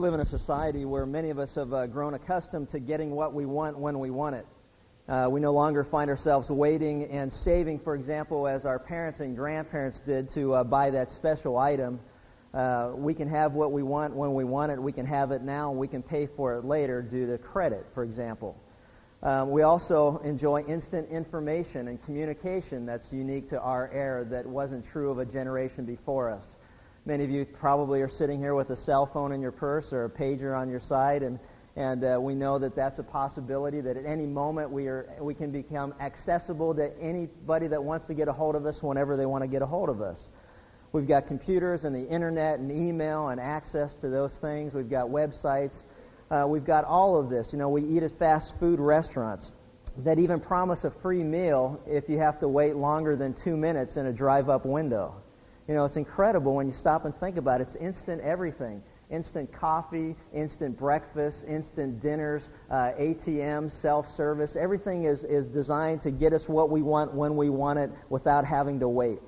live in a society where many of us have uh, grown accustomed to getting what we want when we want it. Uh, we no longer find ourselves waiting and saving, for example, as our parents and grandparents did to uh, buy that special item. Uh, we can have what we want when we want it. We can have it now, we can pay for it later due to credit, for example. Um, we also enjoy instant information and communication that's unique to our era that wasn't true of a generation before us. Many of you probably are sitting here with a cell phone in your purse or a pager on your side, and, and uh, we know that that's a possibility, that at any moment we, are, we can become accessible to anybody that wants to get a hold of us whenever they want to get a hold of us. We've got computers and the internet and email and access to those things. We've got websites. Uh, we've got all of this. You know, we eat at fast food restaurants that even promise a free meal if you have to wait longer than two minutes in a drive-up window. You know, it's incredible when you stop and think about it. It's instant everything. Instant coffee, instant breakfast, instant dinners, uh, ATM, self-service. Everything is, is designed to get us what we want when we want it without having to wait.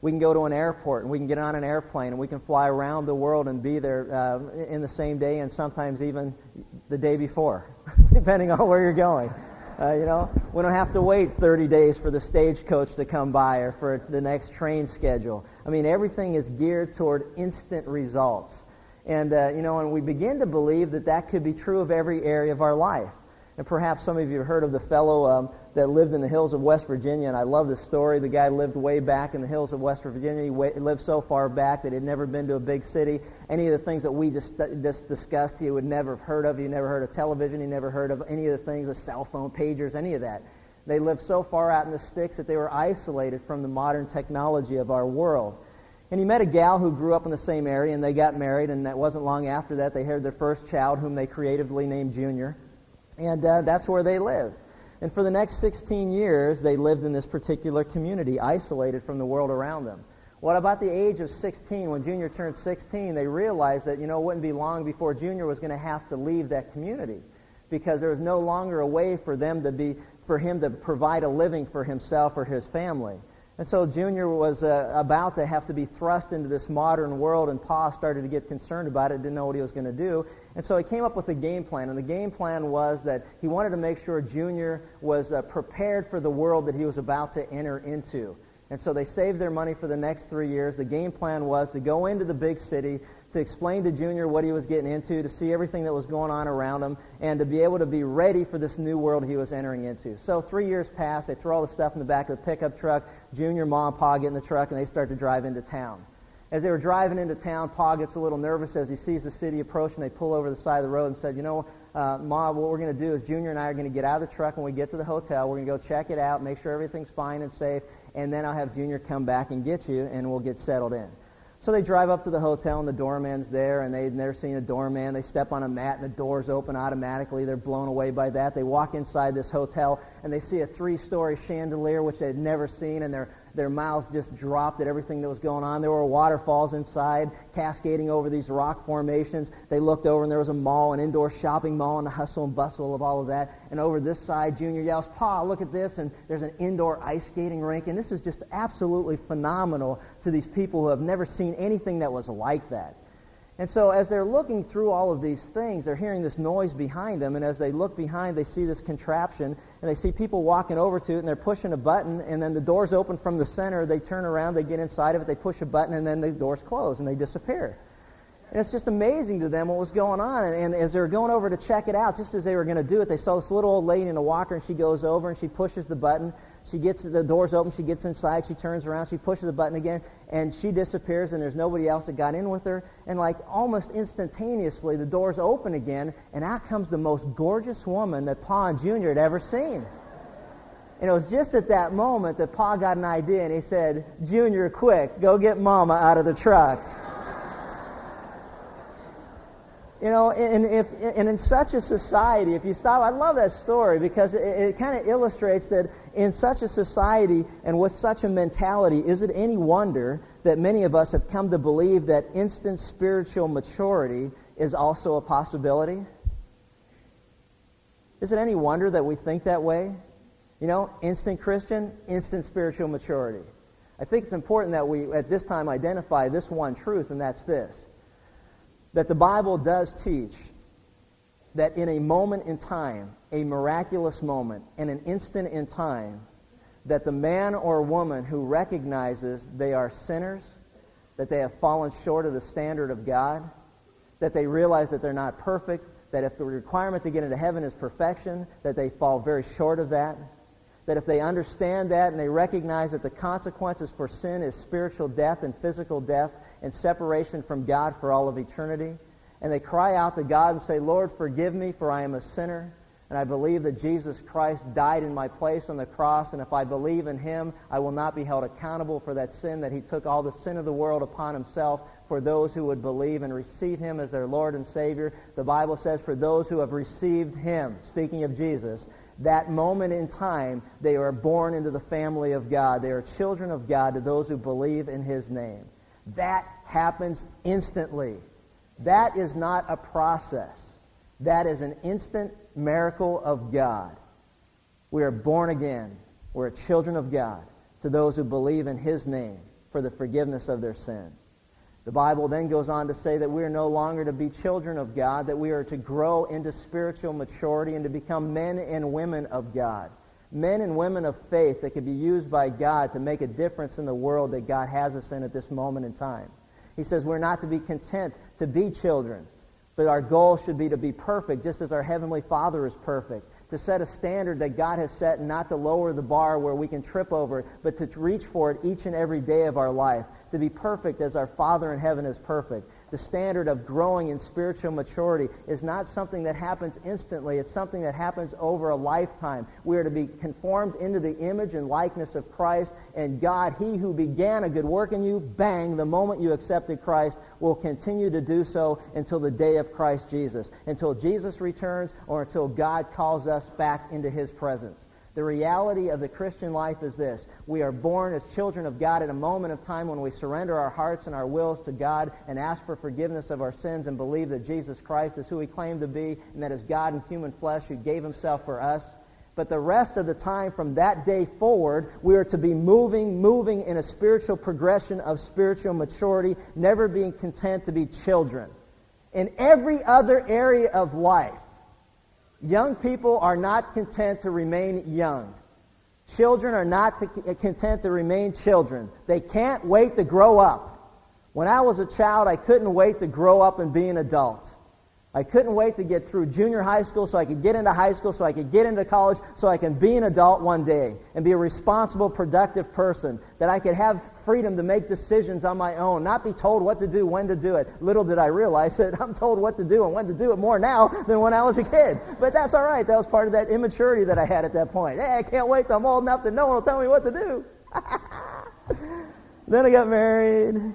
We can go to an airport and we can get on an airplane and we can fly around the world and be there uh, in the same day and sometimes even the day before, depending on where you're going. Uh, you know, we don't have to wait 30 days for the stagecoach to come by or for the next train schedule. I mean, everything is geared toward instant results. And, uh, you know, and we begin to believe that that could be true of every area of our life. And perhaps some of you have heard of the fellow um, that lived in the hills of West Virginia, and I love this story. The guy lived way back in the hills of West Virginia. He lived so far back that he'd never been to a big city. Any of the things that we just, just discussed, he would never have heard of. He never heard of television. He never heard of any of the things, the cell phone, pagers, any of that. They lived so far out in the sticks that they were isolated from the modern technology of our world. And he met a gal who grew up in the same area, and they got married, and that wasn't long after that they had their first child, whom they creatively named Junior. And uh, that's where they lived. And for the next 16 years, they lived in this particular community, isolated from the world around them. What about the age of 16? When Junior turned 16, they realized that, you know, it wouldn't be long before Junior was going to have to leave that community because there was no longer a way for them to be, for him to provide a living for himself or his family. And so Junior was uh, about to have to be thrust into this modern world, and Pa started to get concerned about it, didn't know what he was going to do. And so he came up with a game plan, and the game plan was that he wanted to make sure Junior was uh, prepared for the world that he was about to enter into. And so they saved their money for the next three years. The game plan was to go into the big city, to explain to Junior what he was getting into, to see everything that was going on around him, and to be able to be ready for this new world he was entering into. So three years pass. They throw all the stuff in the back of the pickup truck. Junior, Mom, Pa get in the truck, and they start to drive into town. As they were driving into town, Pa gets a little nervous as he sees the city approaching. They pull over the side of the road and said, you know, uh, Ma, what we're going to do is Junior and I are going to get out of the truck when we get to the hotel. We're going to go check it out, make sure everything's fine and safe, and then I'll have Junior come back and get you, and we'll get settled in. So they drive up to the hotel, and the doorman's there, and they've never seen a doorman. They step on a mat, and the doors open automatically. They're blown away by that. They walk inside this hotel, and they see a three-story chandelier, which they'd never seen, and they're their mouths just dropped at everything that was going on. There were waterfalls inside, cascading over these rock formations. They looked over, and there was a mall, an indoor shopping mall, and the hustle and bustle of all of that. And over this side, Junior yells, Pa, look at this. And there's an indoor ice skating rink. And this is just absolutely phenomenal to these people who have never seen anything that was like that. And so as they're looking through all of these things, they're hearing this noise behind them. And as they look behind, they see this contraption. And they see people walking over to it, and they're pushing a button. And then the doors open from the center. They turn around, they get inside of it, they push a button, and then the doors close, and they disappear. And it's just amazing to them what was going on. And, and as they're going over to check it out, just as they were going to do it, they saw this little old lady in a walker, and she goes over, and she pushes the button, she gets the doors open. She gets inside. She turns around. She pushes the button again, and she disappears. And there's nobody else that got in with her. And like almost instantaneously, the doors open again, and out comes the most gorgeous woman that Pa and Junior had ever seen. And it was just at that moment that Pa got an idea, and he said, "Junior, quick, go get Mama out of the truck." You know, and, if, and in such a society, if you stop, I love that story because it, it kind of illustrates that in such a society and with such a mentality, is it any wonder that many of us have come to believe that instant spiritual maturity is also a possibility? Is it any wonder that we think that way? You know, instant Christian, instant spiritual maturity. I think it's important that we, at this time, identify this one truth, and that's this that the Bible does teach that in a moment in time, a miraculous moment, in an instant in time, that the man or woman who recognizes they are sinners, that they have fallen short of the standard of God, that they realize that they're not perfect, that if the requirement to get into heaven is perfection, that they fall very short of that, that if they understand that and they recognize that the consequences for sin is spiritual death and physical death and separation from God for all of eternity, and they cry out to God and say, Lord, forgive me, for I am a sinner. And I believe that Jesus Christ died in my place on the cross. And if I believe in him, I will not be held accountable for that sin, that he took all the sin of the world upon himself for those who would believe and receive him as their Lord and Savior. The Bible says, for those who have received him, speaking of Jesus, that moment in time, they are born into the family of God. They are children of God to those who believe in his name. That happens instantly. That is not a process. That is an instant miracle of God. We are born again. We're children of God to those who believe in his name for the forgiveness of their sin. The Bible then goes on to say that we are no longer to be children of God, that we are to grow into spiritual maturity and to become men and women of God. Men and women of faith that can be used by God to make a difference in the world that God has us in at this moment in time. He says we're not to be content to be children, but our goal should be to be perfect, just as our Heavenly Father is perfect. To set a standard that God has set, and not to lower the bar where we can trip over it, but to reach for it each and every day of our life. To be perfect as our Father in heaven is perfect the standard of growing in spiritual maturity is not something that happens instantly. It's something that happens over a lifetime. We are to be conformed into the image and likeness of Christ, and God, He who began a good work in you, bang, the moment you accepted Christ, will continue to do so until the day of Christ Jesus, until Jesus returns or until God calls us back into His presence. The reality of the Christian life is this. We are born as children of God at a moment of time when we surrender our hearts and our wills to God and ask for forgiveness of our sins and believe that Jesus Christ is who he claimed to be and that is God in human flesh who gave himself for us. But the rest of the time from that day forward, we are to be moving, moving in a spiritual progression of spiritual maturity, never being content to be children. In every other area of life, Young people are not content to remain young. Children are not content to remain children. They can't wait to grow up. When I was a child, I couldn't wait to grow up and be an adult. I couldn't wait to get through junior high school so I could get into high school, so I could get into college, so I can be an adult one day and be a responsible, productive person. That I could have freedom to make decisions on my own, not be told what to do, when to do it. Little did I realize that I'm told what to do and when to do it more now than when I was a kid. But that's all right. That was part of that immaturity that I had at that point. Hey, I can't wait till I'm old enough that no one will tell me what to do. then I got married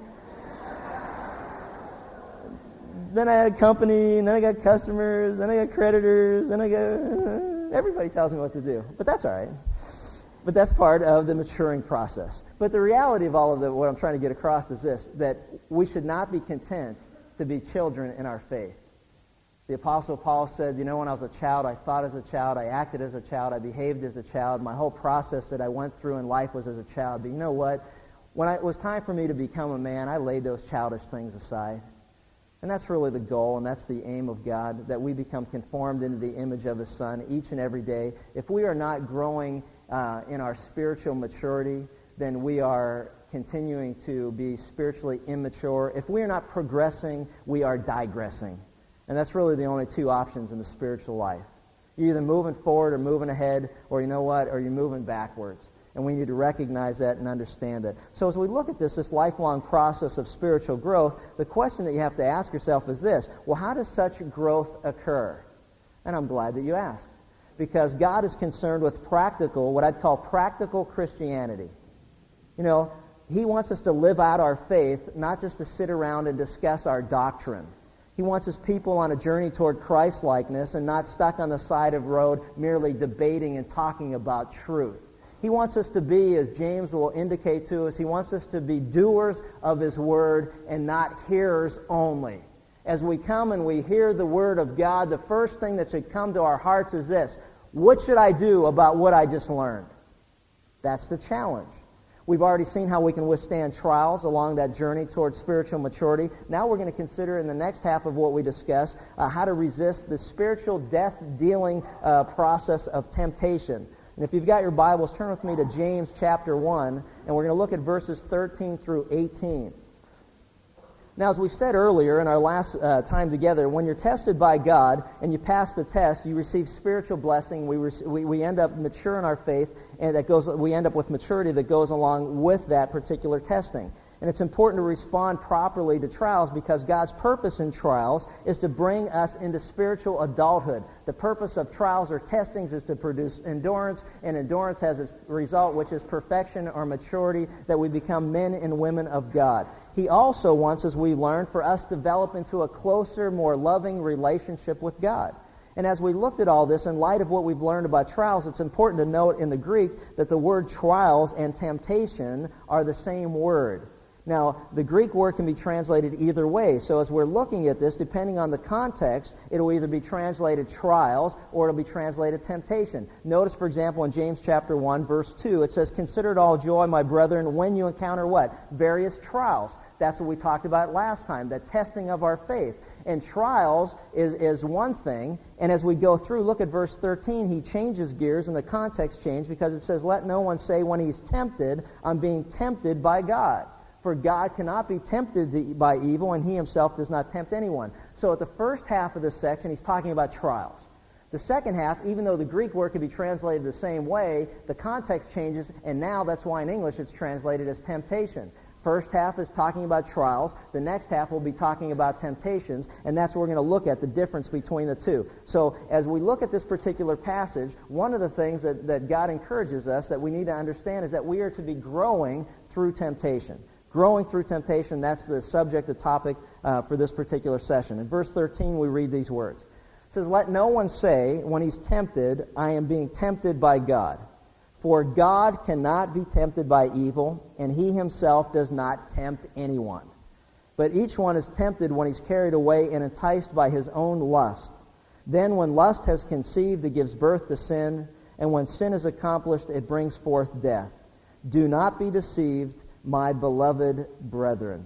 then I had a company, and then I got customers, then I got creditors, then I got everybody tells me what to do. But that's all right. But that's part of the maturing process. But the reality of all of the, what I'm trying to get across is this, that we should not be content to be children in our faith. The Apostle Paul said, you know, when I was a child, I thought as a child, I acted as a child, I behaved as a child. My whole process that I went through in life was as a child. But you know what? When I, it was time for me to become a man, I laid those childish things aside. And that's really the goal, and that's the aim of God, that we become conformed into the image of His Son each and every day. If we are not growing uh, in our spiritual maturity, then we are continuing to be spiritually immature. If we are not progressing, we are digressing. And that's really the only two options in the spiritual life. You're either moving forward or moving ahead, or you know what, or you're moving backwards. And we need to recognize that and understand it. So as we look at this, this lifelong process of spiritual growth, the question that you have to ask yourself is this. Well, how does such growth occur? And I'm glad that you asked. Because God is concerned with practical, what I'd call practical Christianity. You know, He wants us to live out our faith, not just to sit around and discuss our doctrine. He wants his people on a journey toward Christ-likeness and not stuck on the side of road merely debating and talking about truth. He wants us to be, as James will indicate to us, he wants us to be doers of his word and not hearers only. As we come and we hear the word of God, the first thing that should come to our hearts is this. What should I do about what I just learned? That's the challenge. We've already seen how we can withstand trials along that journey towards spiritual maturity. Now we're going to consider in the next half of what we discuss uh, how to resist the spiritual death-dealing uh, process of temptation. And if you've got your Bibles, turn with me to James chapter 1, and we're going to look at verses 13 through 18. Now, as we said earlier in our last uh, time together, when you're tested by God and you pass the test, you receive spiritual blessing. We, we, we end up mature in our faith, and that goes, we end up with maturity that goes along with that particular testing. And it's important to respond properly to trials because God's purpose in trials is to bring us into spiritual adulthood. The purpose of trials or testings is to produce endurance, and endurance has its result, which is perfection or maturity, that we become men and women of God. He also wants, as we learned, for us to develop into a closer, more loving relationship with God. And as we looked at all this, in light of what we've learned about trials, it's important to note in the Greek that the word trials and temptation are the same word. Now, the Greek word can be translated either way. So as we're looking at this, depending on the context, it'll either be translated trials or it'll be translated temptation. Notice, for example, in James chapter 1, verse 2, it says, Consider it all joy, my brethren, when you encounter what? Various trials. That's what we talked about last time, the testing of our faith. And trials is, is one thing. And as we go through, look at verse 13. He changes gears and the context change because it says, Let no one say when he's tempted, I'm being tempted by God. For God cannot be tempted by evil, and he himself does not tempt anyone. So at the first half of this section, he's talking about trials. The second half, even though the Greek word could be translated the same way, the context changes, and now that's why in English it's translated as temptation. First half is talking about trials. The next half will be talking about temptations, and that's what we're going to look at, the difference between the two. So as we look at this particular passage, one of the things that, that God encourages us that we need to understand is that we are to be growing through temptation. Growing through temptation, that's the subject, the topic uh, for this particular session. In verse 13, we read these words. It says, Let no one say, when he's tempted, I am being tempted by God. For God cannot be tempted by evil, and he himself does not tempt anyone. But each one is tempted when he's carried away and enticed by his own lust. Then when lust has conceived, it gives birth to sin, and when sin is accomplished, it brings forth death. Do not be deceived my beloved brethren.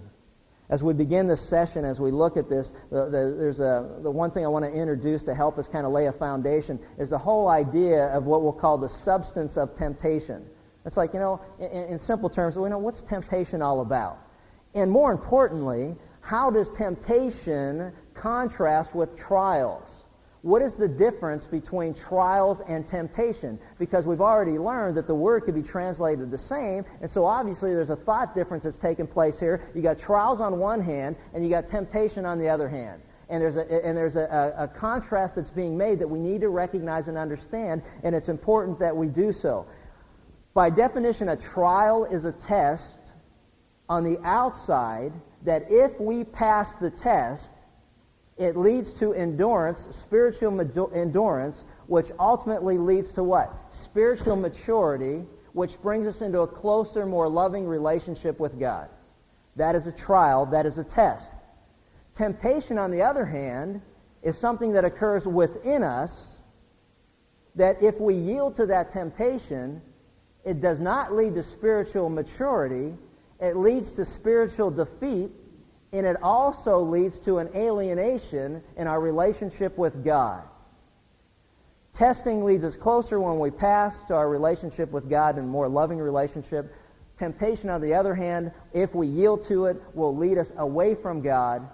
As we begin this session, as we look at this, the, the, there's a, the one thing I want to introduce to help us kind of lay a foundation is the whole idea of what we'll call the substance of temptation. It's like, you know, in, in simple terms, we know what's temptation all about? And more importantly, how does temptation contrast with trials? What is the difference between trials and temptation? Because we've already learned that the word could be translated the same, and so obviously there's a thought difference that's taking place here. You got trials on one hand, and you got temptation on the other hand. And there's, a, and there's a, a, a contrast that's being made that we need to recognize and understand, and it's important that we do so. By definition, a trial is a test on the outside that if we pass the test, it leads to endurance, spiritual endurance, which ultimately leads to what? Spiritual maturity, which brings us into a closer, more loving relationship with God. That is a trial. That is a test. Temptation, on the other hand, is something that occurs within us that if we yield to that temptation, it does not lead to spiritual maturity. It leads to spiritual defeat and it also leads to an alienation in our relationship with God. Testing leads us closer when we pass to our relationship with God and more loving relationship. Temptation, on the other hand, if we yield to it, will lead us away from God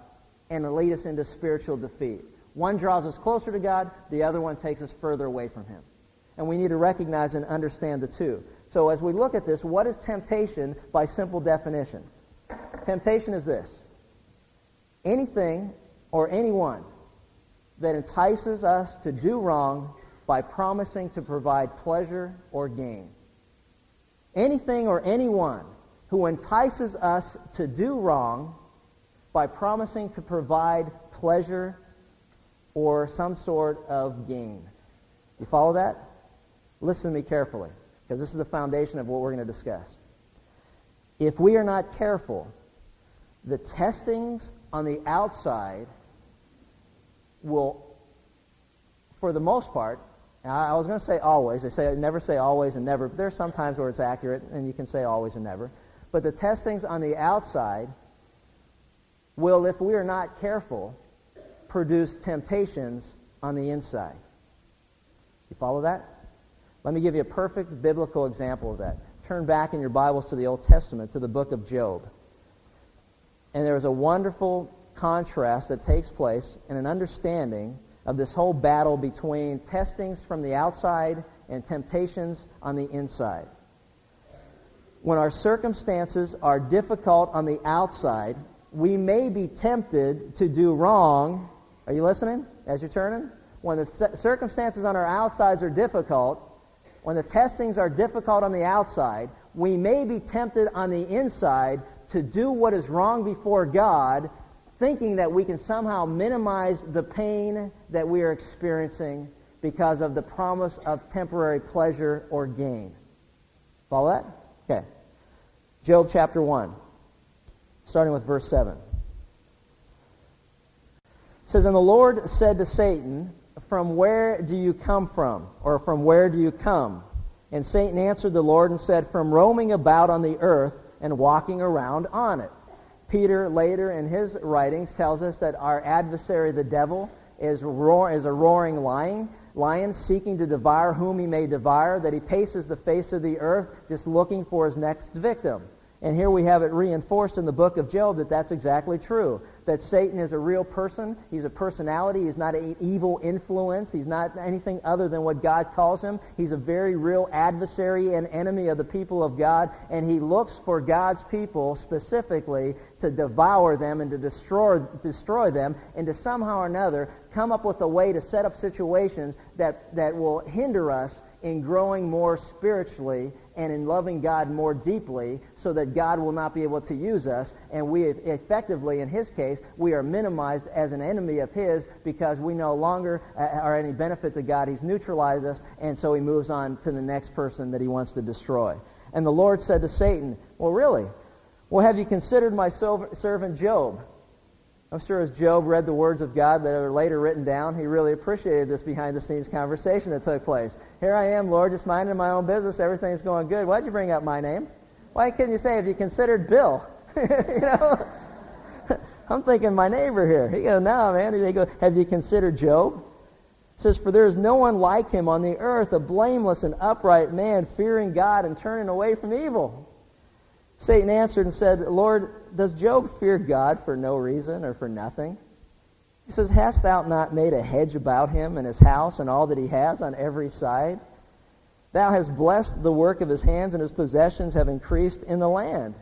and lead us into spiritual defeat. One draws us closer to God, the other one takes us further away from Him. And we need to recognize and understand the two. So as we look at this, what is temptation by simple definition? Temptation is this anything or anyone that entices us to do wrong by promising to provide pleasure or gain. Anything or anyone who entices us to do wrong by promising to provide pleasure or some sort of gain. You follow that? Listen to me carefully, because this is the foundation of what we're going to discuss. If we are not careful, the testings on the outside will, for the most part, I was going to say always. They say never say always and never. But there's some times where it's accurate, and you can say always and never. But the testings on the outside will, if we are not careful, produce temptations on the inside. You follow that? Let me give you a perfect biblical example of that. Turn back in your Bibles to the Old Testament, to the book of Job. And there's a wonderful contrast that takes place in an understanding of this whole battle between testings from the outside and temptations on the inside. When our circumstances are difficult on the outside, we may be tempted to do wrong. Are you listening as you're turning? When the circumstances on our outsides are difficult, when the testings are difficult on the outside, we may be tempted on the inside to do what is wrong before God thinking that we can somehow minimize the pain that we are experiencing because of the promise of temporary pleasure or gain. Follow that? Okay. Job chapter 1, starting with verse 7. It says, And the Lord said to Satan, From where do you come from? Or from where do you come? And Satan answered the Lord and said, From roaming about on the earth and walking around on it. Peter later in his writings tells us that our adversary, the devil, is, roar, is a roaring lion, lion seeking to devour whom he may devour, that he paces the face of the earth just looking for his next victim. And here we have it reinforced in the book of Job that that's exactly true. That Satan is a real person. He's a personality. He's not an evil influence. He's not anything other than what God calls him. He's a very real adversary and enemy of the people of God. And he looks for God's people specifically to devour them and to destroy, destroy them and to somehow or another come up with a way to set up situations that, that will hinder us in growing more spiritually and in loving God more deeply so that God will not be able to use us. And we effectively, in his case, we are minimized as an enemy of his because we no longer uh, are any benefit to God. He's neutralized us, and so he moves on to the next person that he wants to destroy. And the Lord said to Satan, Well, really? Well, have you considered my servant Job? I'm sure as Job read the words of God that are later written down, he really appreciated this behind the scenes conversation that took place. Here I am, Lord, just minding my own business. Everything's going good. Why'd you bring up my name? Why couldn't you say, have you considered Bill? you know? I'm thinking my neighbor here. He goes, no, man. They go, have you considered Job? Says, For there is no one like him on the earth, a blameless and upright man, fearing God and turning away from evil. Satan answered and said, Lord, does Job fear God for no reason or for nothing? He says, Hast thou not made a hedge about him and his house and all that he has on every side? Thou hast blessed the work of his hands, and his possessions have increased in the land.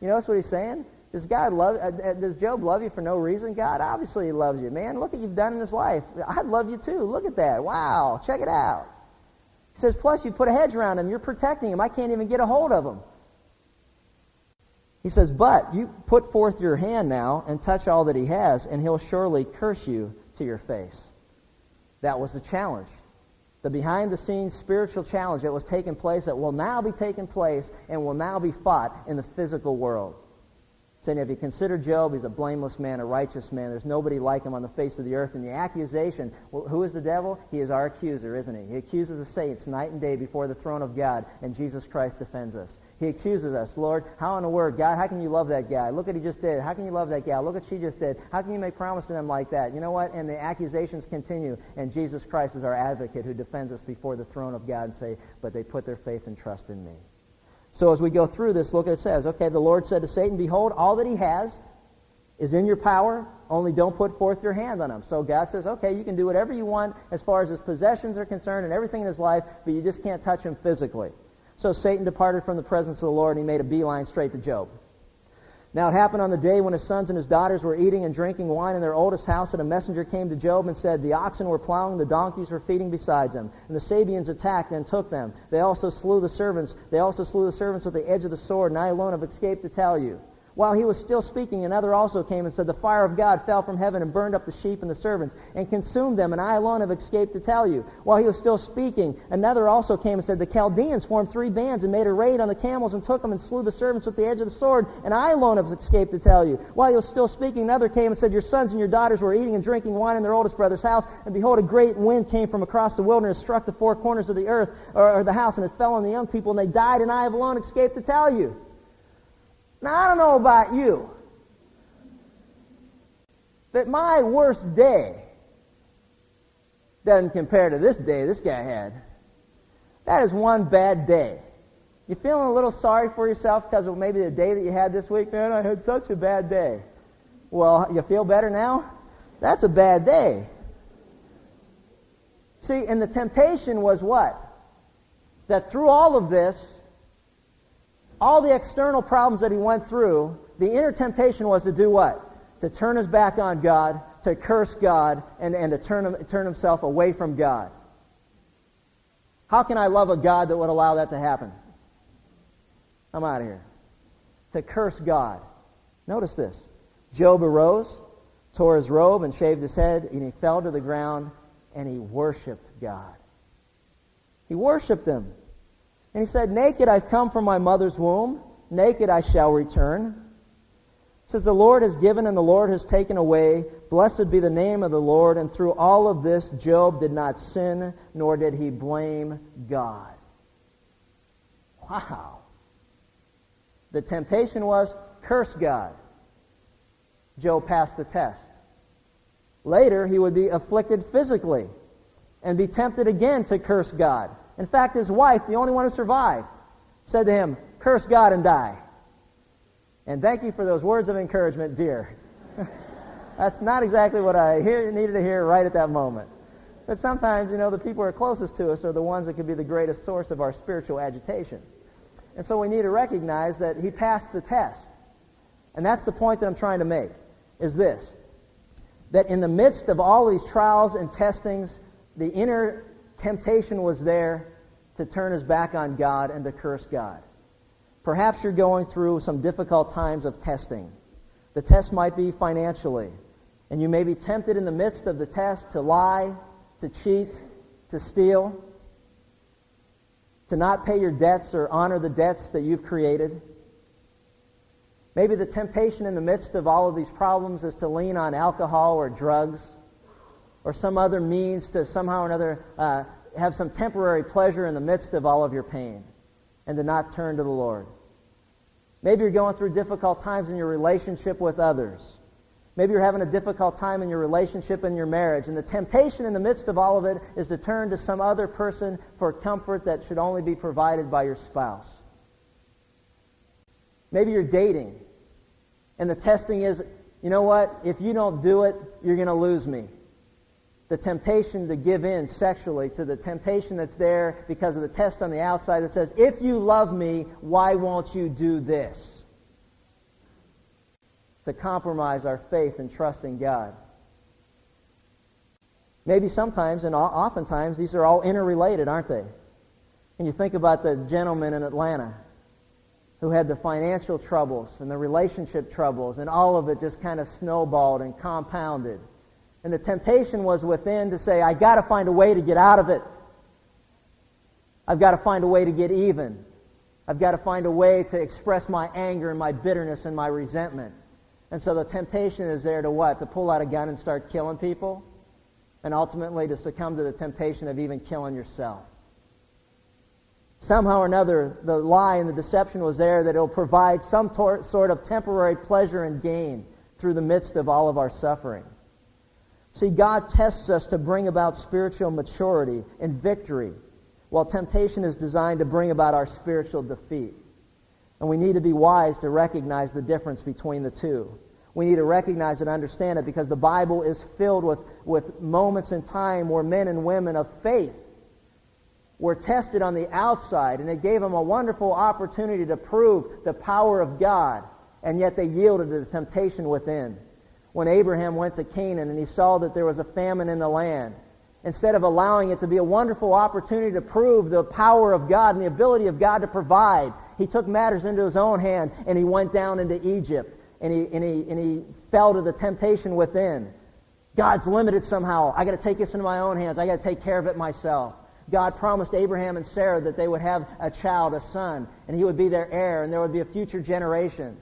You notice what he's saying? Does God love? Uh, uh does Job love you for no reason? God obviously he loves you, man. Look what you've done in his life. I'd love you too. Look at that. Wow. Check it out. He says, plus you put a hedge around him. You're protecting him. I can't even get a hold of him. He says, But you put forth your hand now and touch all that he has, and he'll surely curse you to your face. That was the challenge. The behind the scenes spiritual challenge that was taking place, that will now be taking place and will now be fought in the physical world. Saying, if you consider Job, he's a blameless man, a righteous man. There's nobody like him on the face of the earth. And the accusation, well, who is the devil? He is our accuser, isn't he? He accuses the saints night and day before the throne of God, and Jesus Christ defends us. He accuses us. Lord, how in the word, God, how can you love that guy? Look what he just did. How can you love that guy? Look what she just did. How can you make promise to them like that? You know what? And the accusations continue, and Jesus Christ is our advocate who defends us before the throne of God and say, but they put their faith and trust in me. So as we go through this, look, it says, okay, the Lord said to Satan, Behold, all that he has is in your power, only don't put forth your hand on him. So God says, okay, you can do whatever you want as far as his possessions are concerned and everything in his life, but you just can't touch him physically. So Satan departed from the presence of the Lord, and he made a beeline straight to Job. Now it happened on the day when his sons and his daughters were eating and drinking wine in their oldest house that a messenger came to Job and said, The oxen were plowing, the donkeys were feeding beside them. And the Sabeans attacked and took them. They also slew the servants. They also slew the servants with the edge of the sword, and I alone have escaped to tell you. While he was still speaking, another also came and said, The fire of God fell from heaven and burned up the sheep and the servants and consumed them, and I alone have escaped to tell you. While he was still speaking, another also came and said, The Chaldeans formed three bands and made a raid on the camels and took them and slew the servants with the edge of the sword, and I alone have escaped to tell you. While he was still speaking, another came and said, Your sons and your daughters were eating and drinking wine in their oldest brother's house, and behold, a great wind came from across the wilderness, struck the four corners of the earth, or, or the house, and it fell on the young people, and they died, and I have alone escaped to tell you. Now, I don't know about you but my worst day doesn't compare to this day this guy had. That is one bad day. You feeling a little sorry for yourself because of maybe the day that you had this week? Man, I had such a bad day. Well, you feel better now? That's a bad day. See, and the temptation was what? That through all of this, all the external problems that he went through, the inner temptation was to do what? to turn his back on God, to curse God, and, and to turn, him, turn himself away from God. How can I love a God that would allow that to happen? I'm out of here. To curse God. Notice this. Job arose, tore his robe, and shaved his head, and he fell to the ground, and he worshiped God. He worshiped him. And he said, Naked I've come from my mother's womb, naked I shall return says, The Lord has given and the Lord has taken away. Blessed be the name of the Lord. And through all of this, Job did not sin, nor did he blame God. Wow. The temptation was curse God. Job passed the test. Later, he would be afflicted physically and be tempted again to curse God. In fact, his wife, the only one who survived, said to him, Curse God and die. And thank you for those words of encouragement, dear. That's not exactly what I hear, needed to hear right at that moment. But sometimes, you know, the people who are closest to us are the ones that can be the greatest source of our spiritual agitation. And so we need to recognize that he passed the test. And that's the point that I'm trying to make, is this. That in the midst of all these trials and testings, the inner temptation was there to turn his back on God and to curse God. Perhaps you're going through some difficult times of testing. The test might be financially, and you may be tempted in the midst of the test to lie, to cheat, to steal, to not pay your debts or honor the debts that you've created. Maybe the temptation in the midst of all of these problems is to lean on alcohol or drugs or some other means to somehow or another uh, have some temporary pleasure in the midst of all of your pain and to not turn to the Lord. Maybe you're going through difficult times in your relationship with others. Maybe you're having a difficult time in your relationship and your marriage. And the temptation in the midst of all of it is to turn to some other person for comfort that should only be provided by your spouse. Maybe you're dating. And the testing is, you know what? If you don't do it, you're going to lose me the temptation to give in sexually to the temptation that's there because of the test on the outside that says, if you love me, why won't you do this? To compromise our faith and trust in God. Maybe sometimes, and oftentimes, these are all interrelated, aren't they? And you think about the gentleman in Atlanta who had the financial troubles and the relationship troubles, and all of it just kind of snowballed and compounded. And the temptation was within to say, I got to find a way to get out of it. I've got to find a way to get even. I've got to find a way to express my anger and my bitterness and my resentment. And so the temptation is there to what? To pull out a gun and start killing people? And ultimately to succumb to the temptation of even killing yourself. Somehow or another, the lie and the deception was there that it'll provide some tor- sort of temporary pleasure and gain through the midst of all of our suffering. See, God tests us to bring about spiritual maturity and victory, while temptation is designed to bring about our spiritual defeat. And we need to be wise to recognize the difference between the two. We need to recognize and understand it because the Bible is filled with, with moments in time where men and women of faith were tested on the outside, and it gave them a wonderful opportunity to prove the power of God, and yet they yielded to the temptation within when Abraham went to Canaan and he saw that there was a famine in the land. Instead of allowing it to be a wonderful opportunity to prove the power of God and the ability of God to provide, He took matters into his own hand and he went down into Egypt and he, and he, and he fell to the temptation within. God's limited somehow. I got to take this into my own hands. I got to take care of it myself. God promised Abraham and Sarah that they would have a child, a son, and he would be their heir, and there would be a future generation.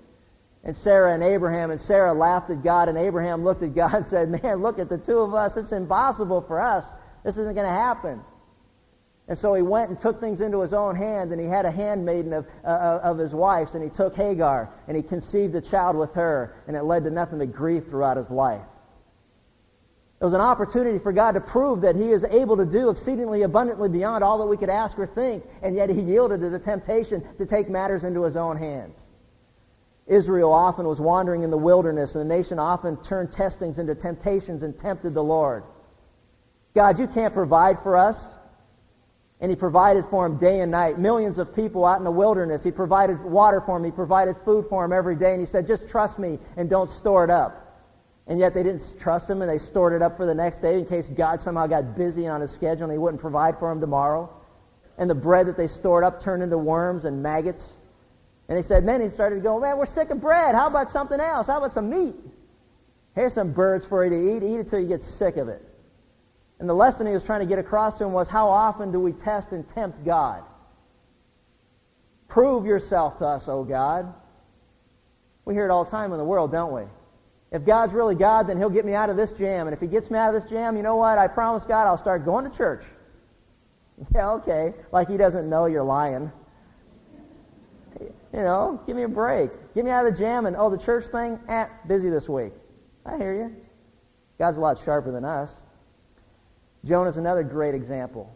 And Sarah and Abraham and Sarah laughed at God, and Abraham looked at God and said, Man, look at the two of us. It's impossible for us. This isn't going to happen. And so he went and took things into his own hand, and he had a handmaiden of, uh, of his wife's, and he took Hagar, and he conceived a child with her, and it led to nothing but grief throughout his life. It was an opportunity for God to prove that He is able to do exceedingly abundantly beyond all that we could ask or think, and yet He yielded to the temptation to take matters into His own hands. Israel often was wandering in the wilderness, and the nation often turned testings into temptations and tempted the Lord. God, you can't provide for us. And he provided for them day and night. Millions of people out in the wilderness. He provided water for them. He provided food for them every day. And he said, just trust me and don't store it up. And yet they didn't trust him and they stored it up for the next day in case God somehow got busy on his schedule and he wouldn't provide for them tomorrow. And the bread that they stored up turned into worms and maggots. And he said, then he started to go, man, we're sick of bread. How about something else? How about some meat? Here's some birds for you to eat. Eat it till you get sick of it. And the lesson he was trying to get across to him was how often do we test and tempt God? Prove yourself to us, O God. We hear it all the time in the world, don't we? If God's really God, then He'll get me out of this jam. And if He gets me out of this jam, you know what? I promise God I'll start going to church. Yeah, okay. Like He doesn't know you're lying. You know, give me a break. Get me out of the jam and, oh, the church thing? Eh, busy this week. I hear you. God's a lot sharper than us. Jonah's another great example.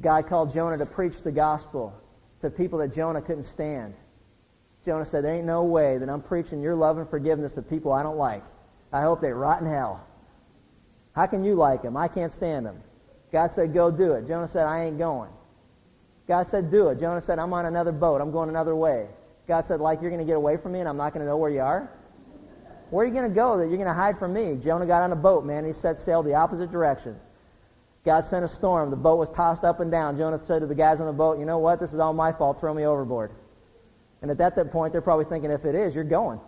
God called Jonah to preach the gospel to people that Jonah couldn't stand. Jonah said, There ain't no way that I'm preaching your love and forgiveness to people I don't like. I hope they rot in hell. How can you like them? I can't stand them. God said, Go do it. Jonah said, I ain't going. God said, Do it. Jonah said, I'm on another boat. I'm going another way. God said, Like you're going to get away from me and I'm not going to know where you are? Where are you going to go that you're going to hide from me? Jonah got on a boat, man. He set sail the opposite direction. God sent a storm. The boat was tossed up and down. Jonah said to the guys on the boat, You know what? This is all my fault. Throw me overboard. And at that, that point, they're probably thinking, if it is, you're going.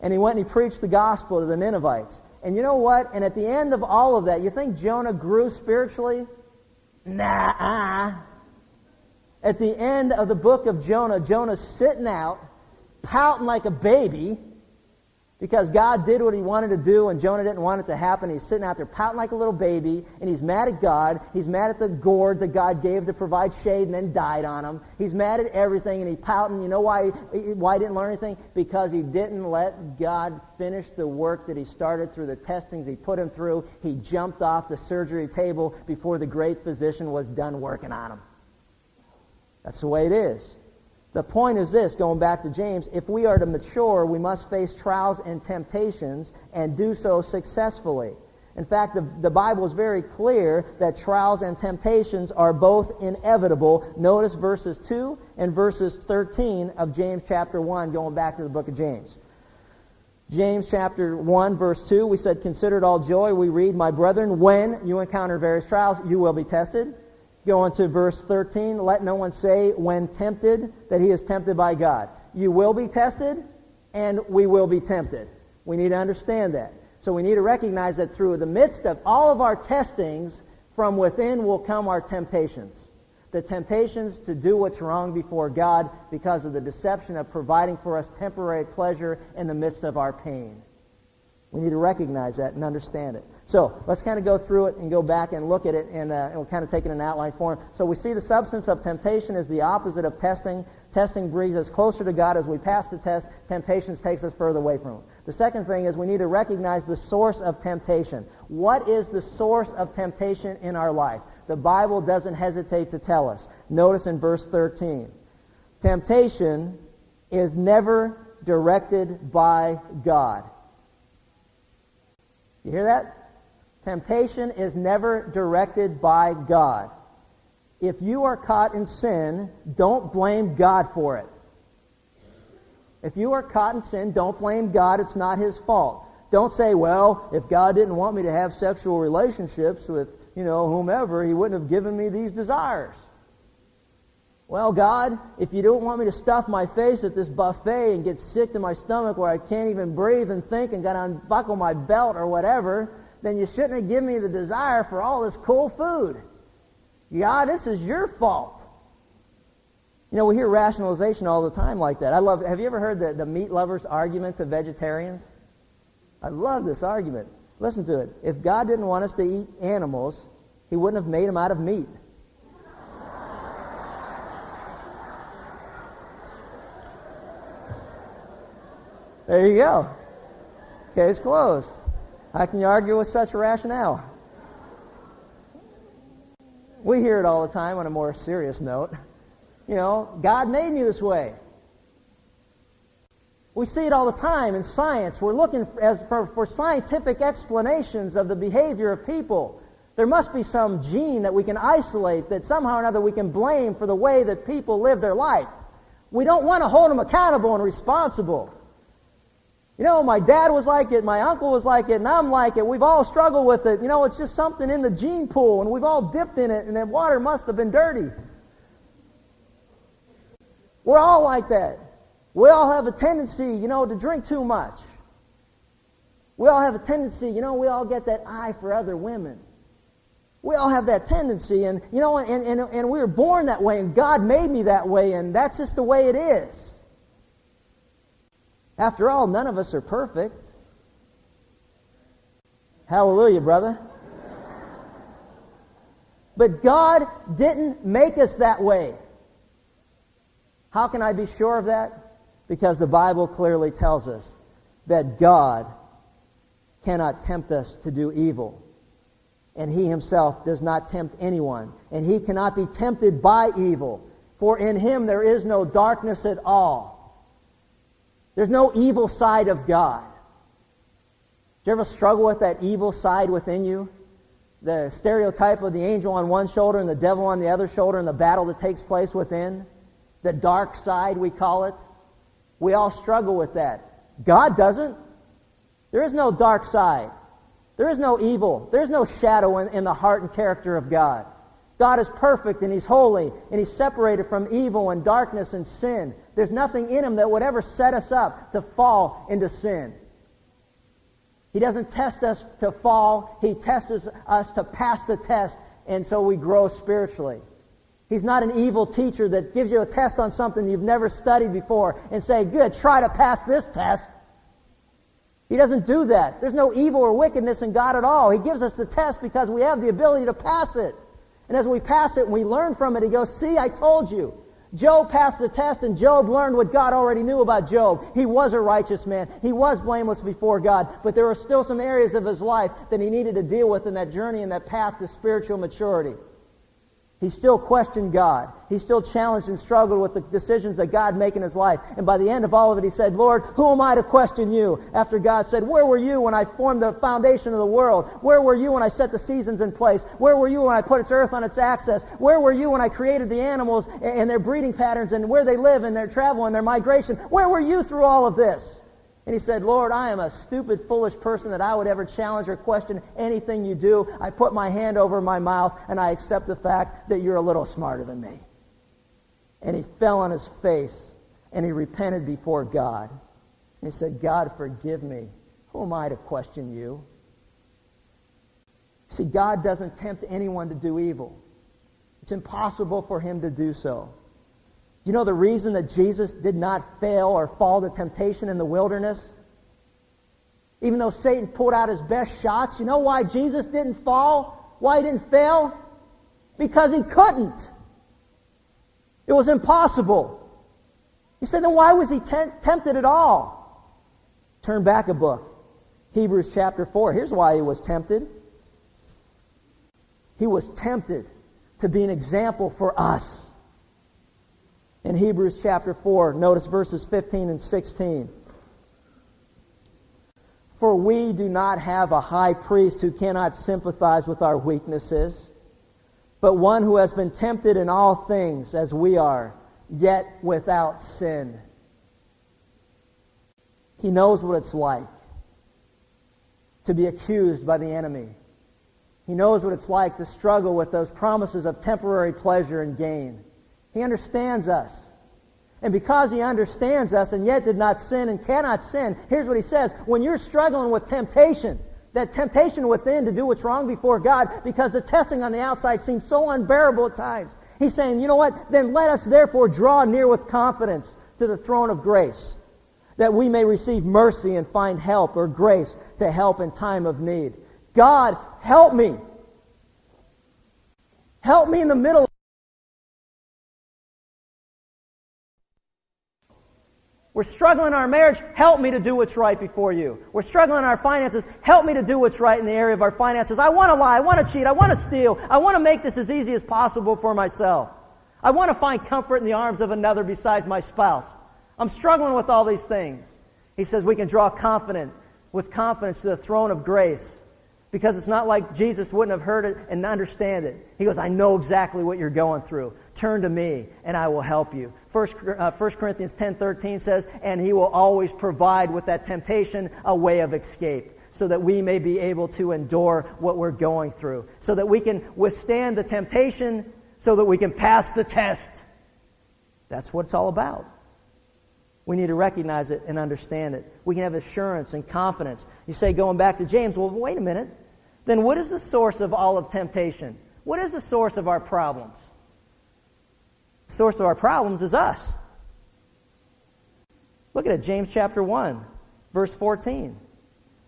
and he went and he preached the gospel to the Ninevites. And you know what? And at the end of all of that, you think Jonah grew spiritually? Nah. At the end of the book of Jonah, Jonah's sitting out, pouting like a baby because God did what he wanted to do and Jonah didn't want it to happen. He's sitting out there pouting like a little baby and he's mad at God. He's mad at the gourd that God gave to provide shade and then died on him. He's mad at everything and he's pouting. You know why, why he didn't learn anything? Because he didn't let God finish the work that he started through the testings he put him through. He jumped off the surgery table before the great physician was done working on him. That's the way it is. The point is this, going back to James, if we are to mature, we must face trials and temptations and do so successfully. In fact, the, the Bible is very clear that trials and temptations are both inevitable. Notice verses 2 and verses 13 of James chapter 1, going back to the book of James. James chapter 1, verse 2, we said, Consider it all joy. We read, My brethren, when you encounter various trials, you will be tested Go on to verse 13. Let no one say when tempted that he is tempted by God. You will be tested, and we will be tempted. We need to understand that. So we need to recognize that through the midst of all of our testings, from within will come our temptations. The temptations to do what's wrong before God because of the deception of providing for us temporary pleasure in the midst of our pain. We need to recognize that and understand it. So let's kind of go through it and go back and look at it, and, uh, and we'll kind of take it in outline form. So we see the substance of temptation is the opposite of testing. Testing brings us closer to God as we pass the test. Temptations takes us further away from Him. The second thing is we need to recognize the source of temptation. What is the source of temptation in our life? The Bible doesn't hesitate to tell us. Notice in verse 13. Temptation is never directed by God. You hear that? Temptation is never directed by God. If you are caught in sin, don't blame God for it. If you are caught in sin, don't blame God. It's not his fault. Don't say, well, if God didn't want me to have sexual relationships with, you know, whomever, he wouldn't have given me these desires. Well, God, if you don't want me to stuff my face at this buffet and get sick to my stomach where I can't even breathe and think and got to unbuckle my belt or whatever, then you shouldn't have given me the desire for all this cool food. God, this is your fault. You know, we hear rationalization all the time like that. I love, have you ever heard the, the meat lovers argument to vegetarians? I love this argument. Listen to it. If God didn't want us to eat animals, he wouldn't have made them out of meat. There you go. Case closed. How can you argue with such rationale? We hear it all the time on a more serious note. You know, God made me this way. We see it all the time in science. We're looking for, as, for, for scientific explanations of the behavior of people. There must be some gene that we can isolate that somehow or another we can blame for the way that people live their life. We don't want to hold them accountable and responsible. You know, my dad was like it, my uncle was like it, and I'm like it. We've all struggled with it. You know, it's just something in the gene pool, and we've all dipped in it, and that water must have been dirty. We're all like that. We all have a tendency, you know, to drink too much. We all have a tendency, you know, we all get that eye for other women. We all have that tendency, and you know, and, and, and we were born that way, and God made me that way, and that's just the way it is. After all, none of us are perfect. Hallelujah, brother. But God didn't make us that way. How can I be sure of that? Because the Bible clearly tells us that God cannot tempt us to do evil. And he himself does not tempt anyone. And he cannot be tempted by evil. For in him there is no darkness at all. There's no evil side of God. Do you ever struggle with that evil side within you? The stereotype of the angel on one shoulder and the devil on the other shoulder and the battle that takes place within? the dark side, we call it. We all struggle with that. God doesn't. There is no dark side. There is no evil. There's no shadow in, in, the heart and character of God. God is perfect and He's holy and He's separated from evil and darkness and sin. There's nothing in Him that would ever set us up to fall into sin. He doesn't test us to fall. He tests us to pass the test and so we grow spiritually. He's not an evil teacher that gives you a test on something you've never studied before and say, good, try to pass this test. He doesn't do that. There's no evil or wickedness in God at all. He gives us the test because we have the ability to pass it. And as we pass it and we learn from it, he goes, see, I told you. Job passed the test and Job learned what God already knew about Job. He was a righteous man. He was blameless before God. But there were still some areas of his life that he needed to deal with in that journey and that path to spiritual maturity. He still questioned God. He still challenged and struggled with the decisions that God made in his life. And by the end of all of it, he said, Lord, who am I to question you? After God said, Where were you when I formed the foundation of the world? Where were you when I set the seasons in place? Where were you when I put its earth on its axis? Where were you when I created the animals and their breeding patterns and where they live and their travel and their migration? Where were you through all of this? And he said, Lord, I am a stupid, foolish person that I would ever challenge or question anything you do. I put my hand over my mouth and I accept the fact that you're a little smarter than me. And he fell on his face and he repented before God. And he said, God, forgive me. Who am I to question you? See, God doesn't tempt anyone to do evil. It's impossible for him to do so. You know the reason that Jesus did not fail or fall to temptation in the wilderness? Even though Satan pulled out his best shots, you know why Jesus didn't fall? Why he didn't fail? Because he couldn't. It was impossible. You said, then why was he tempted at all? Turn back a book. Hebrews chapter 4. Here's why he was tempted. He was tempted to be an example for us in Hebrews chapter 4. Notice verses 15 and 16. For we do not have a high priest who cannot sympathize with our weaknesses, but one who has been tempted in all things as we are, yet without sin. He knows what it's like to be accused by the enemy. He knows what it's like to struggle with those promises of temporary pleasure and gain. He understands us. And because he understands us and yet did not sin and cannot sin, here's what he says. When you're struggling with temptation, that temptation within to do what's wrong before God because the testing on the outside seems so unbearable at times. He's saying, you know what? Then let us therefore draw near with confidence to the throne of grace that we may receive mercy and find help or grace to help in time of need. God, help me. Help me in the middle We're struggling in our marriage. Help me to do what's right before you. We're struggling in our finances. Help me to do what's right in the area of our finances. I want to lie. I want to cheat. I want to steal. I want to make this as easy as possible for myself. I want to find comfort in the arms of another besides my spouse. I'm struggling with all these things. He says we can draw confident, with confidence to the throne of grace because it's not like Jesus wouldn't have heard it and understand it. He goes, I know exactly what you're going through. Turn to me and I will help you. First, uh, 1 Corinthians 10.13 says, and he will always provide with that temptation a way of escape so that we may be able to endure what we're going through, so that we can withstand the temptation, so that we can pass the test. That's what it's all about. We need to recognize it and understand it. We can have assurance and confidence. You say, going back to James, well, wait a minute. Then what is the source of all of temptation? What is the source of our problems? Source of our problems is us. Look at it, James chapter 1, verse 14.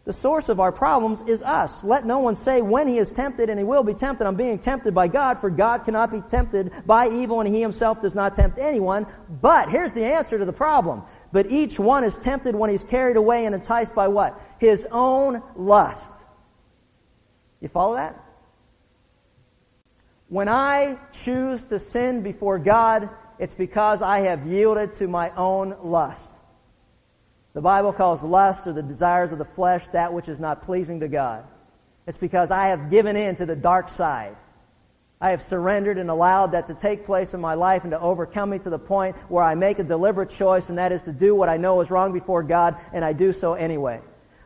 The source of our problems is us. Let no one say when he is tempted, and he will be tempted, I'm being tempted by God, for God cannot be tempted by evil, and he himself does not tempt anyone. But here's the answer to the problem. But each one is tempted when he's carried away and enticed by what? His own lust. You follow that? When I choose to sin before God, it's because I have yielded to my own lust. The Bible calls lust or the desires of the flesh that which is not pleasing to God. It's because I have given in to the dark side. I have surrendered and allowed that to take place in my life and to overcome me to the point where I make a deliberate choice, and that is to do what I know is wrong before God, and I do so anyway.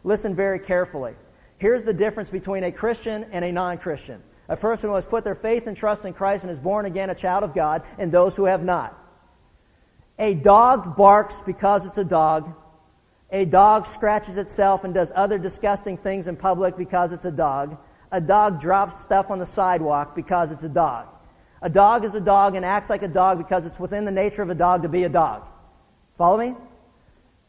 Listen very carefully. Here's the difference between a Christian and a non Christian a person who has put their faith and trust in Christ and is born again a child of God, and those who have not. A dog barks because it's a dog, a dog scratches itself and does other disgusting things in public because it's a dog. A dog drops stuff on the sidewalk because it's a dog. A dog is a dog and acts like a dog because it's within the nature of a dog to be a dog. Follow me?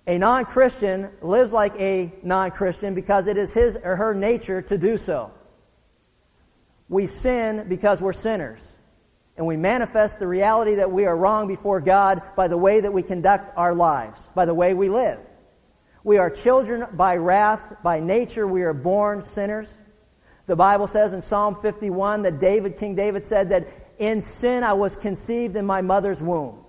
A non Christian lives like a non Christian because it is his or her nature to do so. We sin because we're sinners. And we manifest the reality that we are wrong before God by the way that we conduct our lives, by the way we live. We are children by wrath, by nature we are born sinners. The Bible says in Psalm 51 that David, King David said that in sin I was conceived in my mother's womb.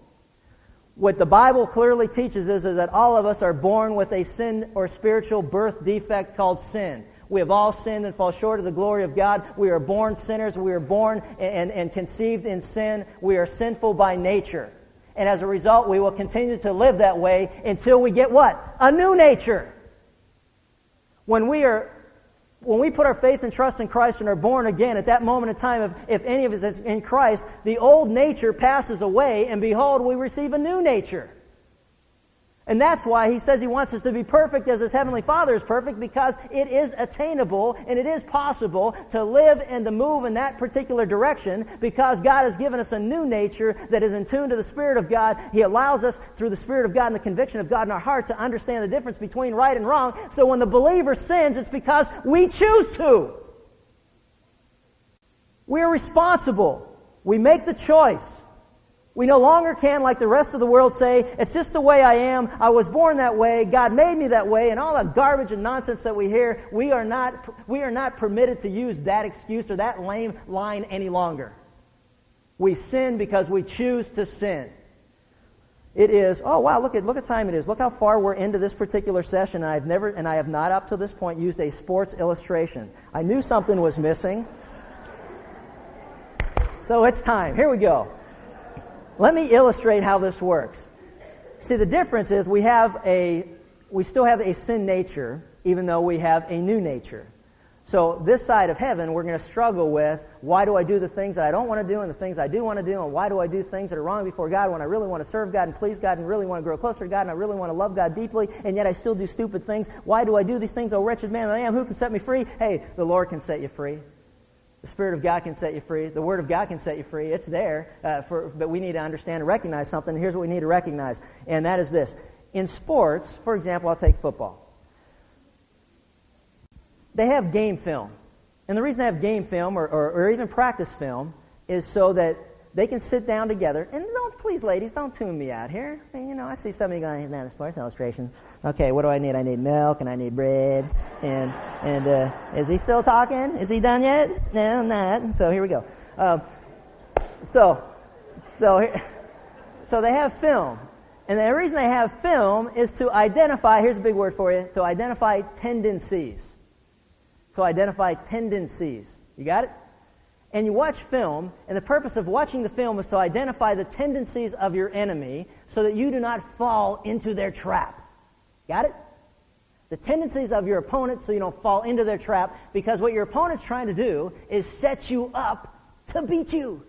What the Bible clearly teaches is, is that all of us are born with a sin or spiritual birth defect called sin. We have all sinned and fall short of the glory of God. We are born sinners. We are born and, and, and conceived in sin. We are sinful by nature. And as a result, we will continue to live that way until we get what? A new nature. When we are when we put our faith and trust in Christ and are born again, at that moment in time, if, if any of us is in Christ, the old nature passes away, and behold, we receive a new nature. And that's why he says he wants us to be perfect as his heavenly Father is perfect because it is attainable and it is possible to live and to move in that particular direction because God has given us a new nature that is in tune to the Spirit of God. He allows us through the Spirit of God and the conviction of God in our heart to understand the difference between right and wrong. So when the believer sins, it's because we choose to. We are responsible. We make the choice. We no longer can, like the rest of the world, say, it's just the way I am. I was born that way. God made me that way. And all that garbage and nonsense that we hear, we are not, we are not permitted to use that excuse or that lame line any longer. We sin because we choose to sin. It is, oh wow, look at look at time it is. Look how far we're into this particular session. I've never and I have not up to this point used a sports illustration. I knew something was missing. So it's time. Here we go. Let me illustrate how this works. See, the difference is we have a, we still have a sin nature, even though we have a new nature. So, this side of heaven, we're going to struggle with why do I do the things that I don't want to do and the things I do want to do, and why do I do things that are wrong before God when I really want to serve God and please God and really want to grow closer to God and I really want to love God deeply, and yet I still do stupid things? Why do I do these things, oh wretched man that I am? Who can set me free? Hey, the Lord can set you free. The Spirit of God can set you free. The Word of God can set you free. It's there, uh, for, but we need to understand and recognize something. Here's what we need to recognize, and that is this. In sports, for example, I'll take football. They have game film. And the reason they have game film or, or, or even practice film is so that they can sit down together. And don't, please, ladies, don't tune me out here. I mean, you know, I see some of you going, down the sports illustration. Okay, what do I need? I need milk and I need bread. And, and uh, is he still talking? Is he done yet? No, not. So here we go. Um, so, so, so they have film. And the reason they have film is to identify, here's a big word for you, to identify tendencies to identify tendencies. You got it? And you watch film, and the purpose of watching the film is to identify the tendencies of your enemy so that you do not fall into their trap. Got it? The tendencies of your opponent so you don't fall into their trap because what your opponent's trying to do is set you up to beat you.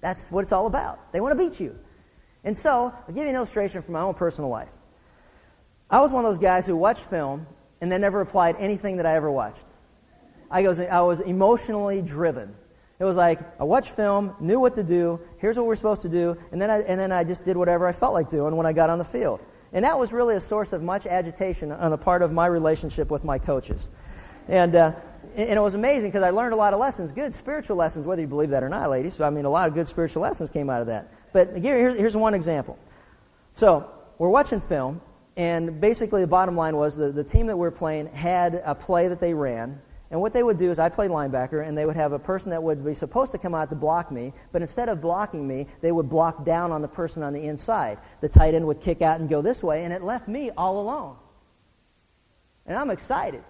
That's what it's all about. They want to beat you. And so, I'll give you an illustration from my own personal life. I was one of those guys who watched film and then never applied anything that I ever watched. I was, I was emotionally driven. It was like I watched film, knew what to do. Here's what we're supposed to do, and then I, and then I just did whatever I felt like doing when I got on the field. And that was really a source of much agitation on the part of my relationship with my coaches. And uh, and it was amazing because I learned a lot of lessons, good spiritual lessons, whether you believe that or not, ladies. I mean, a lot of good spiritual lessons came out of that. But here, here's one example. So we're watching film, and basically the bottom line was the, the team that we're playing had a play that they ran and what they would do is I played linebacker, and they would have a person that would be supposed to come out to block me, but instead of blocking me, they would block down on the person on the inside. The tight end would kick out and go this way, and it left me all alone. And I'm excited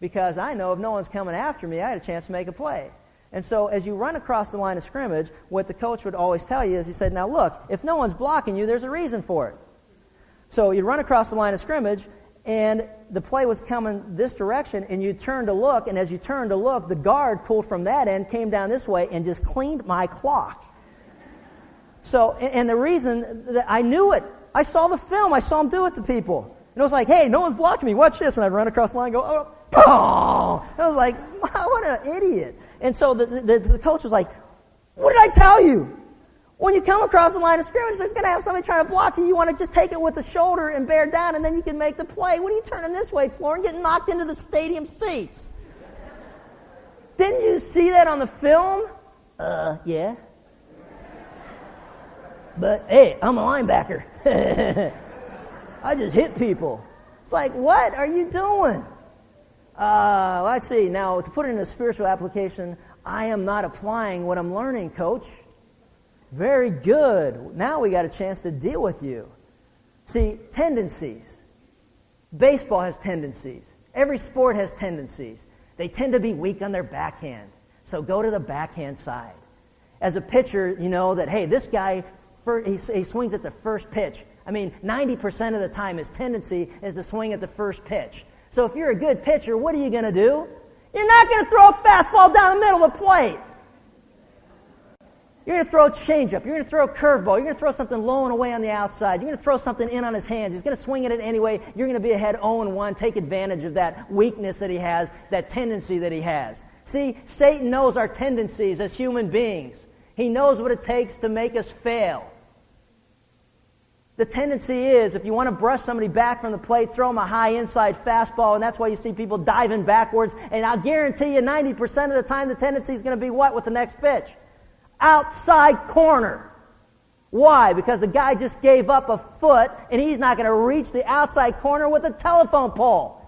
because I know if no one's coming after me, I had a chance to make a play. And so as you run across the line of scrimmage, what the coach would always tell you is he said, Now look, if no one's blocking you, there's a reason for it. So you run across the line of scrimmage, and the play was coming this direction, and you turned to look, and as you turned to look, the guard pulled from that end, came down this way, and just cleaned my clock. So, and the reason that I knew it, I saw the film, I saw him do it to people. And it was like, hey, no one's blocking me, watch this. And I'd run across the line and go, oh, oh. And I was like, what an idiot. And so the, the, the coach was like, what did I tell you? When you come across the line of scrimmage, there's going to have somebody trying to block you. You want to just take it with the shoulder and bear down, and then you can make the play. What are you turning this way for and getting knocked into the stadium seats? Didn't you see that on the film? Uh, yeah. But hey, I'm a linebacker. I just hit people. It's like, what are you doing? Uh, let's see. Now, to put it in a spiritual application, I am not applying what I'm learning, coach. Very good. Now we got a chance to deal with you. See, tendencies. Baseball has tendencies. Every sport has tendencies. They tend to be weak on their backhand. So go to the backhand side. As a pitcher, you know that, hey, this guy, he swings at the first pitch. I mean, 90% of the time his tendency is to swing at the first pitch. So if you're a good pitcher, what are you going to do? You're not going to throw a fastball down the middle of the plate. You're going to throw a changeup. You're going to throw a curveball. You're going to throw something low and away on the outside. You're going to throw something in on his hands. He's going to swing at it anyway. You're going to be ahead 0 and 1. Take advantage of that weakness that he has, that tendency that he has. See, Satan knows our tendencies as human beings. He knows what it takes to make us fail. The tendency is, if you want to brush somebody back from the plate, throw them a high inside fastball, and that's why you see people diving backwards. And I'll guarantee you 90% of the time the tendency is going to be what with the next pitch? Outside corner. Why? Because the guy just gave up a foot and he's not going to reach the outside corner with a telephone pole.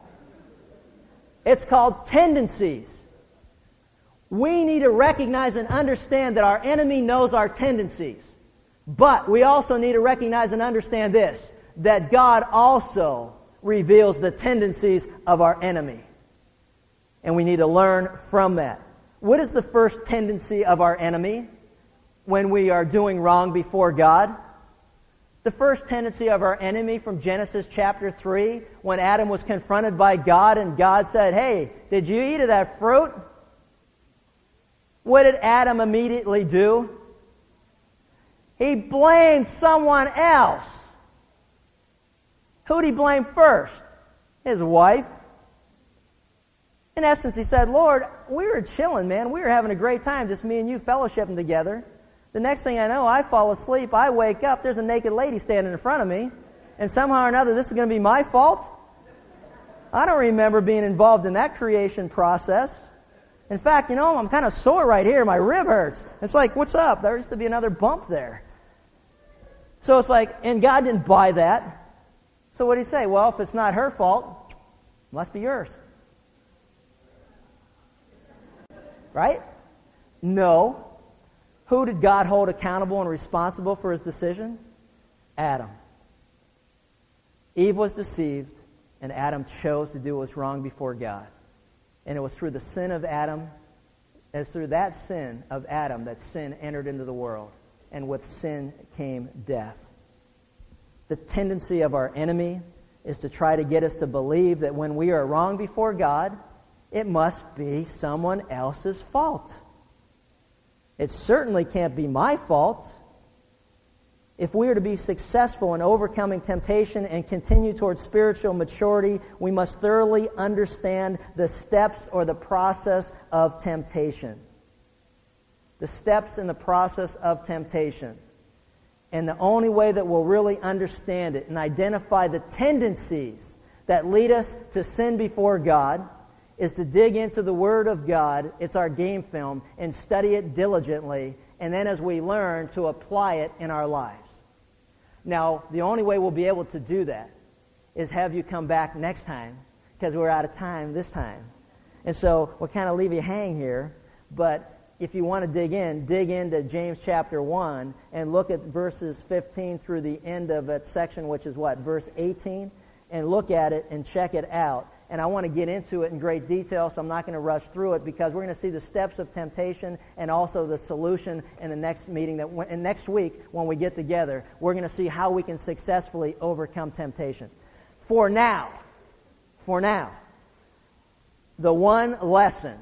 It's called tendencies. We need to recognize and understand that our enemy knows our tendencies. But we also need to recognize and understand this that God also reveals the tendencies of our enemy. And we need to learn from that. What is the first tendency of our enemy? When we are doing wrong before God? The first tendency of our enemy from Genesis chapter 3, when Adam was confronted by God and God said, Hey, did you eat of that fruit? What did Adam immediately do? He blamed someone else. Who did he blame first? His wife. In essence, he said, Lord, we were chilling, man. We were having a great time, just me and you fellowshipping together. The next thing I know, I fall asleep. I wake up. There's a naked lady standing in front of me. And somehow or another, this is going to be my fault? I don't remember being involved in that creation process. In fact, you know, I'm kind of sore right here. My rib hurts. It's like, what's up? There used to be another bump there. So it's like, and God didn't buy that. So what did he say? Well, if it's not her fault, it must be yours. Right? No. Who did God hold accountable and responsible for his decision? Adam. Eve was deceived, and Adam chose to do what was wrong before God. And it was through the sin of Adam, as through that sin of Adam, that sin entered into the world. And with sin came death. The tendency of our enemy is to try to get us to believe that when we are wrong before God, it must be someone else's fault. It certainly can't be my fault. If we are to be successful in overcoming temptation and continue towards spiritual maturity, we must thoroughly understand the steps or the process of temptation. The steps in the process of temptation. And the only way that we'll really understand it and identify the tendencies that lead us to sin before God is to dig into the Word of God, it's our game film, and study it diligently, and then as we learn, to apply it in our lives. Now, the only way we'll be able to do that is have you come back next time, because we're out of time this time. And so we'll kind of leave you hang here, but if you want to dig in, dig into James chapter 1 and look at verses 15 through the end of that section, which is what, verse 18, and look at it and check it out and I want to get into it in great detail, so I'm not going to rush through it because we're going to see the steps of temptation and also the solution in the next meeting that and next week when we get together, we're going to see how we can successfully overcome temptation. For now, for now, the one lesson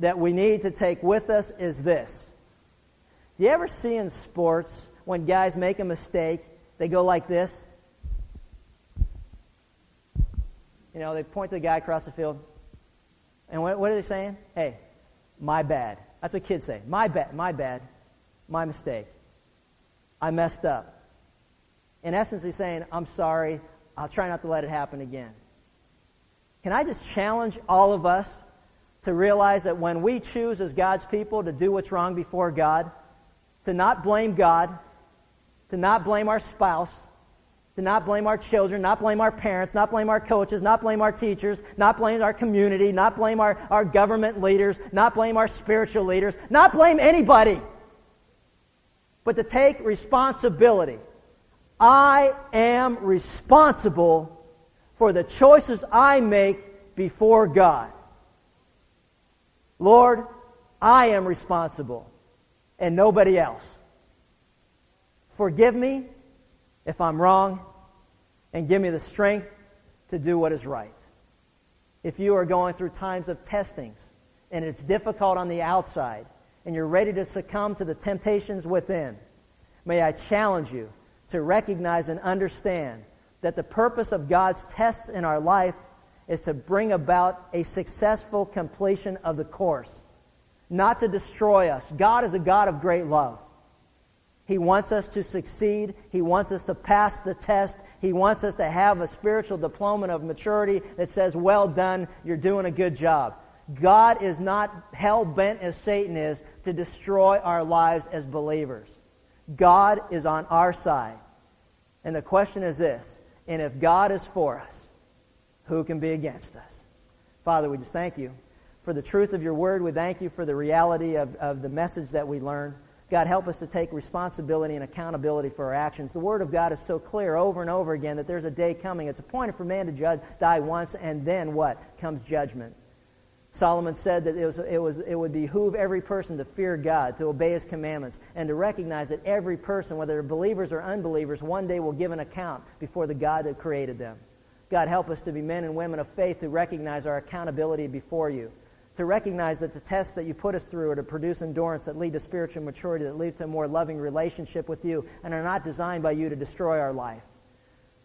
that we need to take with us is this. Do you ever see in sports when guys make a mistake, they go like this? You know, they point to the guy across the field. And what, what are they saying? Hey, my bad. That's what kids say. My bad, my bad, my mistake. I messed up. In essence, he's saying, I'm sorry. I'll try not to let it happen again. Can I just challenge all of us to realize that when we choose as God's people to do what's wrong before God, to not blame God, to not blame our spouse, to not blame our children, not blame our parents, not blame our coaches, not blame our teachers, not blame our community, not blame our, our government leaders, not blame our spiritual leaders, not blame anybody, but to take responsibility. I am responsible for the choices I make before God. Lord, I am responsible and nobody else. Forgive me if I'm wrong and give me the strength to do what is right. If you are going through times of testings and it's difficult on the outside and you're ready to succumb to the temptations within, may I challenge you to recognize and understand that the purpose of God's tests in our life is to bring about a successful completion of the course, not to destroy us. God is a God of great love. He wants us to succeed. He wants us to pass the test. He wants us to have a spiritual diploma of maturity that says, Well done, you're doing a good job. God is not hell bent as Satan is to destroy our lives as believers. God is on our side. And the question is this and if God is for us, who can be against us? Father, we just thank you for the truth of your word. We thank you for the reality of, of the message that we learned. God, help us to take responsibility and accountability for our actions. The Word of God is so clear over and over again that there's a day coming. It's appointed for man to judge, die once, and then what? Comes judgment. Solomon said that it, was, it, was, it would behoove every person to fear God, to obey his commandments, and to recognize that every person, whether they're believers or unbelievers, one day will give an account before the God that created them. God, help us to be men and women of faith who recognize our accountability before you, to recognize that the tests that you put us through are to produce endurance that lead to spiritual maturity, that lead to a more loving relationship with you, and are not designed by you to destroy our life.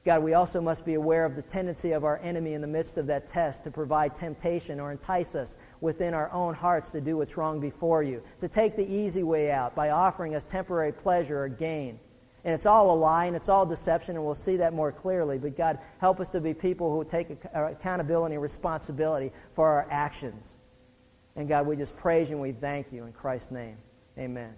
God, we also must be aware of the tendency of our enemy in the midst of that test to provide temptation or entice us within our own hearts to do what's wrong before you, to take the easy way out by offering us temporary pleasure or gain. And it's all a lie and it's all deception, and we'll see that more clearly. But God, help us to be people who take uh, accountability and responsibility for our actions. And God, we just praise you and we thank you in Christ's name. Amen.